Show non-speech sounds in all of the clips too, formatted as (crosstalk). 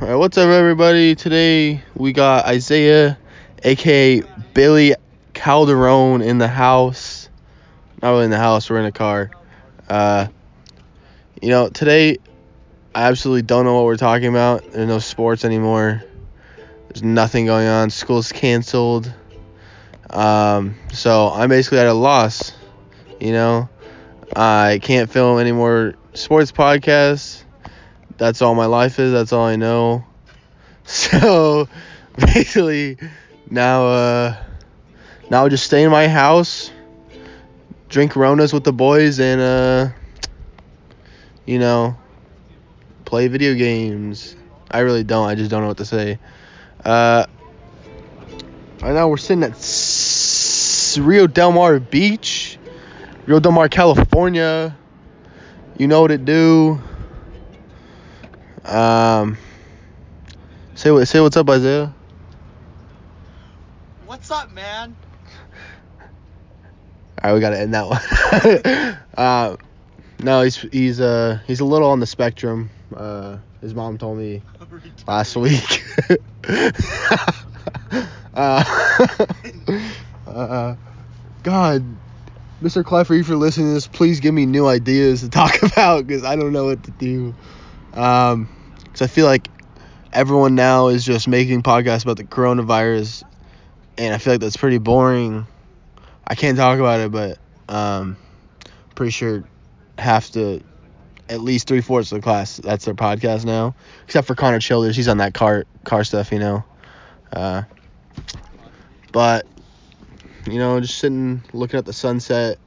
All right, what's up, everybody? Today we got Isaiah, aka Billy Calderon, in the house. Not really in the house. We're in a car. Uh, you know, today I absolutely don't know what we're talking about. There's no sports anymore. There's nothing going on. School's canceled. Um, so I'm basically at a loss. You know, I can't film any more sports podcasts. That's all my life is. That's all I know. (laughs) So basically, now uh, now I just stay in my house, drink Ronas with the boys, and uh, you know, play video games. I really don't. I just don't know what to say. Uh, right now we're sitting at S- Rio Del Mar Beach, Rio Del Mar, California. You know what it do. Um, say what? Say what's up, Isaiah. What's up, man? All right, we gotta end that one. (laughs) uh, no, he's he's uh he's a little on the spectrum. Uh, his mom told me last (laughs) week. (laughs) uh, uh, God, Mr. Cleffer, if you're listening to this, please give me new ideas to talk about because I don't know what to do. Um, because I feel like everyone now is just making podcasts about the coronavirus, and I feel like that's pretty boring. I can't talk about it, but um, pretty sure half the, at least three fourths of the class, that's their podcast now, except for Connor Childers. He's on that car car stuff, you know. Uh, but you know, just sitting looking at the sunset.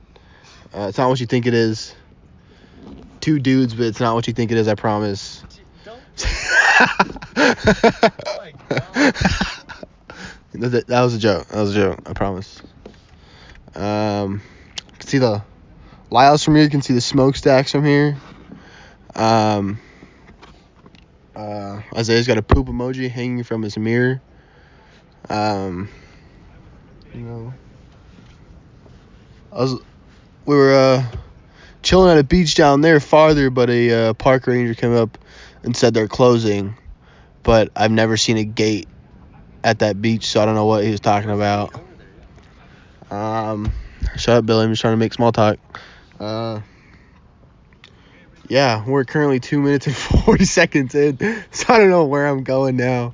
Uh, it's not what you think it is. Two dudes, but it's not what you think it is. I promise. (laughs) Don't. that, was a joke. That was a joke. I promise. Um, see the lighthouse from here. You can see the smokestacks from here. Um, uh, Isaiah's got a poop emoji hanging from his mirror. Um, you know, I was, we were uh, chilling at a beach down there farther, but a uh, park ranger came up and said they're closing. But I've never seen a gate at that beach, so I don't know what he was talking about. Um, shut up, Billy. I'm just trying to make small talk. Uh, yeah, we're currently two minutes and (laughs) 40 seconds in, (laughs) so I don't know where I'm going now.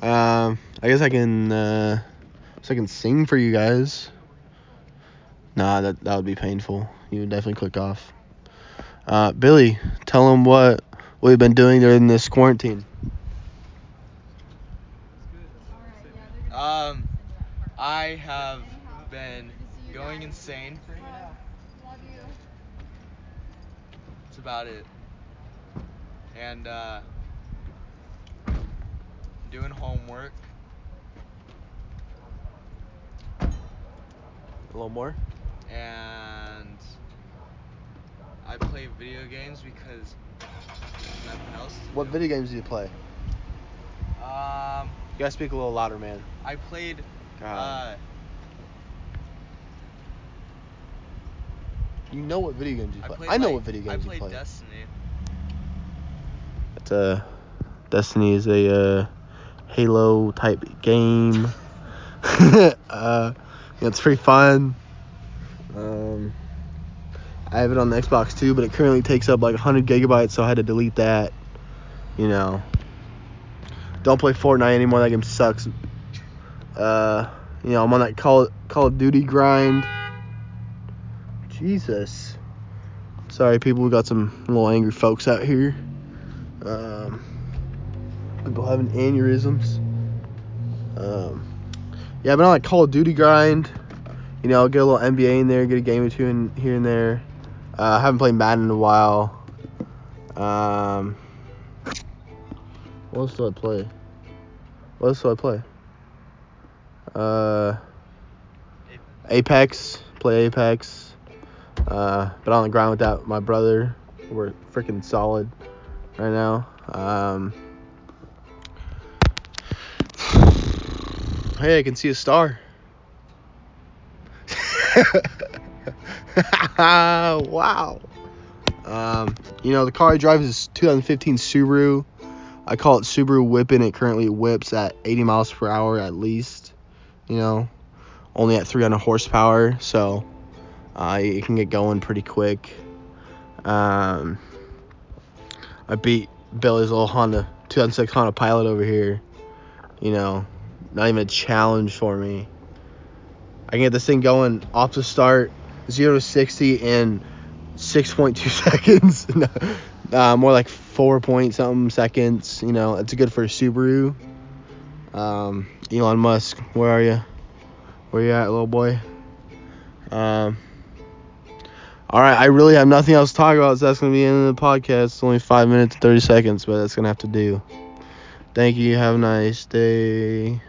Um, I guess I can, uh, so I can sing for you guys. Nah, that that would be painful. You would definitely click off. Uh, Billy, tell them what we've been doing during this quarantine. Um, I have been going insane. That's about it. And uh, doing homework. A little more. And I play video games because nothing else. To What do. video games do you play? Um, You gotta speak a little louder, man. I played. God. Uh, you know what video games you I play? played. I know like- what video games you play. I played. Destiny. It's a Destiny is a uh, Halo type game. (laughs) (laughs) uh, yeah, it's pretty fun. I have it on the Xbox too, but it currently takes up like 100 gigabytes, so I had to delete that. You know, don't play Fortnite anymore. That game sucks. Uh, you know, I'm on that Call Call of Duty grind. Jesus. Sorry, people. We got some little angry folks out here. Um, people having aneurysms. Um, yeah, I've been on like Call of Duty grind. You know, I'll get a little NBA in there, get a game or two in here and there. Uh, I haven't played Madden in a while. Um, what else do I play? What else do I play? Uh, Apex. Play Apex. Uh, been on the ground with that my brother. We're freaking solid right now. Um, (sighs) hey, I can see a star. (laughs) (laughs) wow. Um, you know, the car I drive is 2015 Subaru. I call it Subaru whipping. It currently whips at 80 miles per hour at least. You know, only at 300 horsepower, so uh, it can get going pretty quick. Um, I beat Billy's little Honda 2006 Honda Pilot over here. You know, not even a challenge for me. I can get this thing going off the start, zero to 60 in 6.2 (laughs) seconds. (laughs) uh, more like four point something seconds. You know, it's good for a Subaru. Um, Elon Musk, where are you? Where you at, little boy? Um. All right, I really have nothing else to talk about, so that's gonna be the end of the podcast. It's only five minutes and thirty seconds, but that's gonna have to do. Thank you. Have a nice day.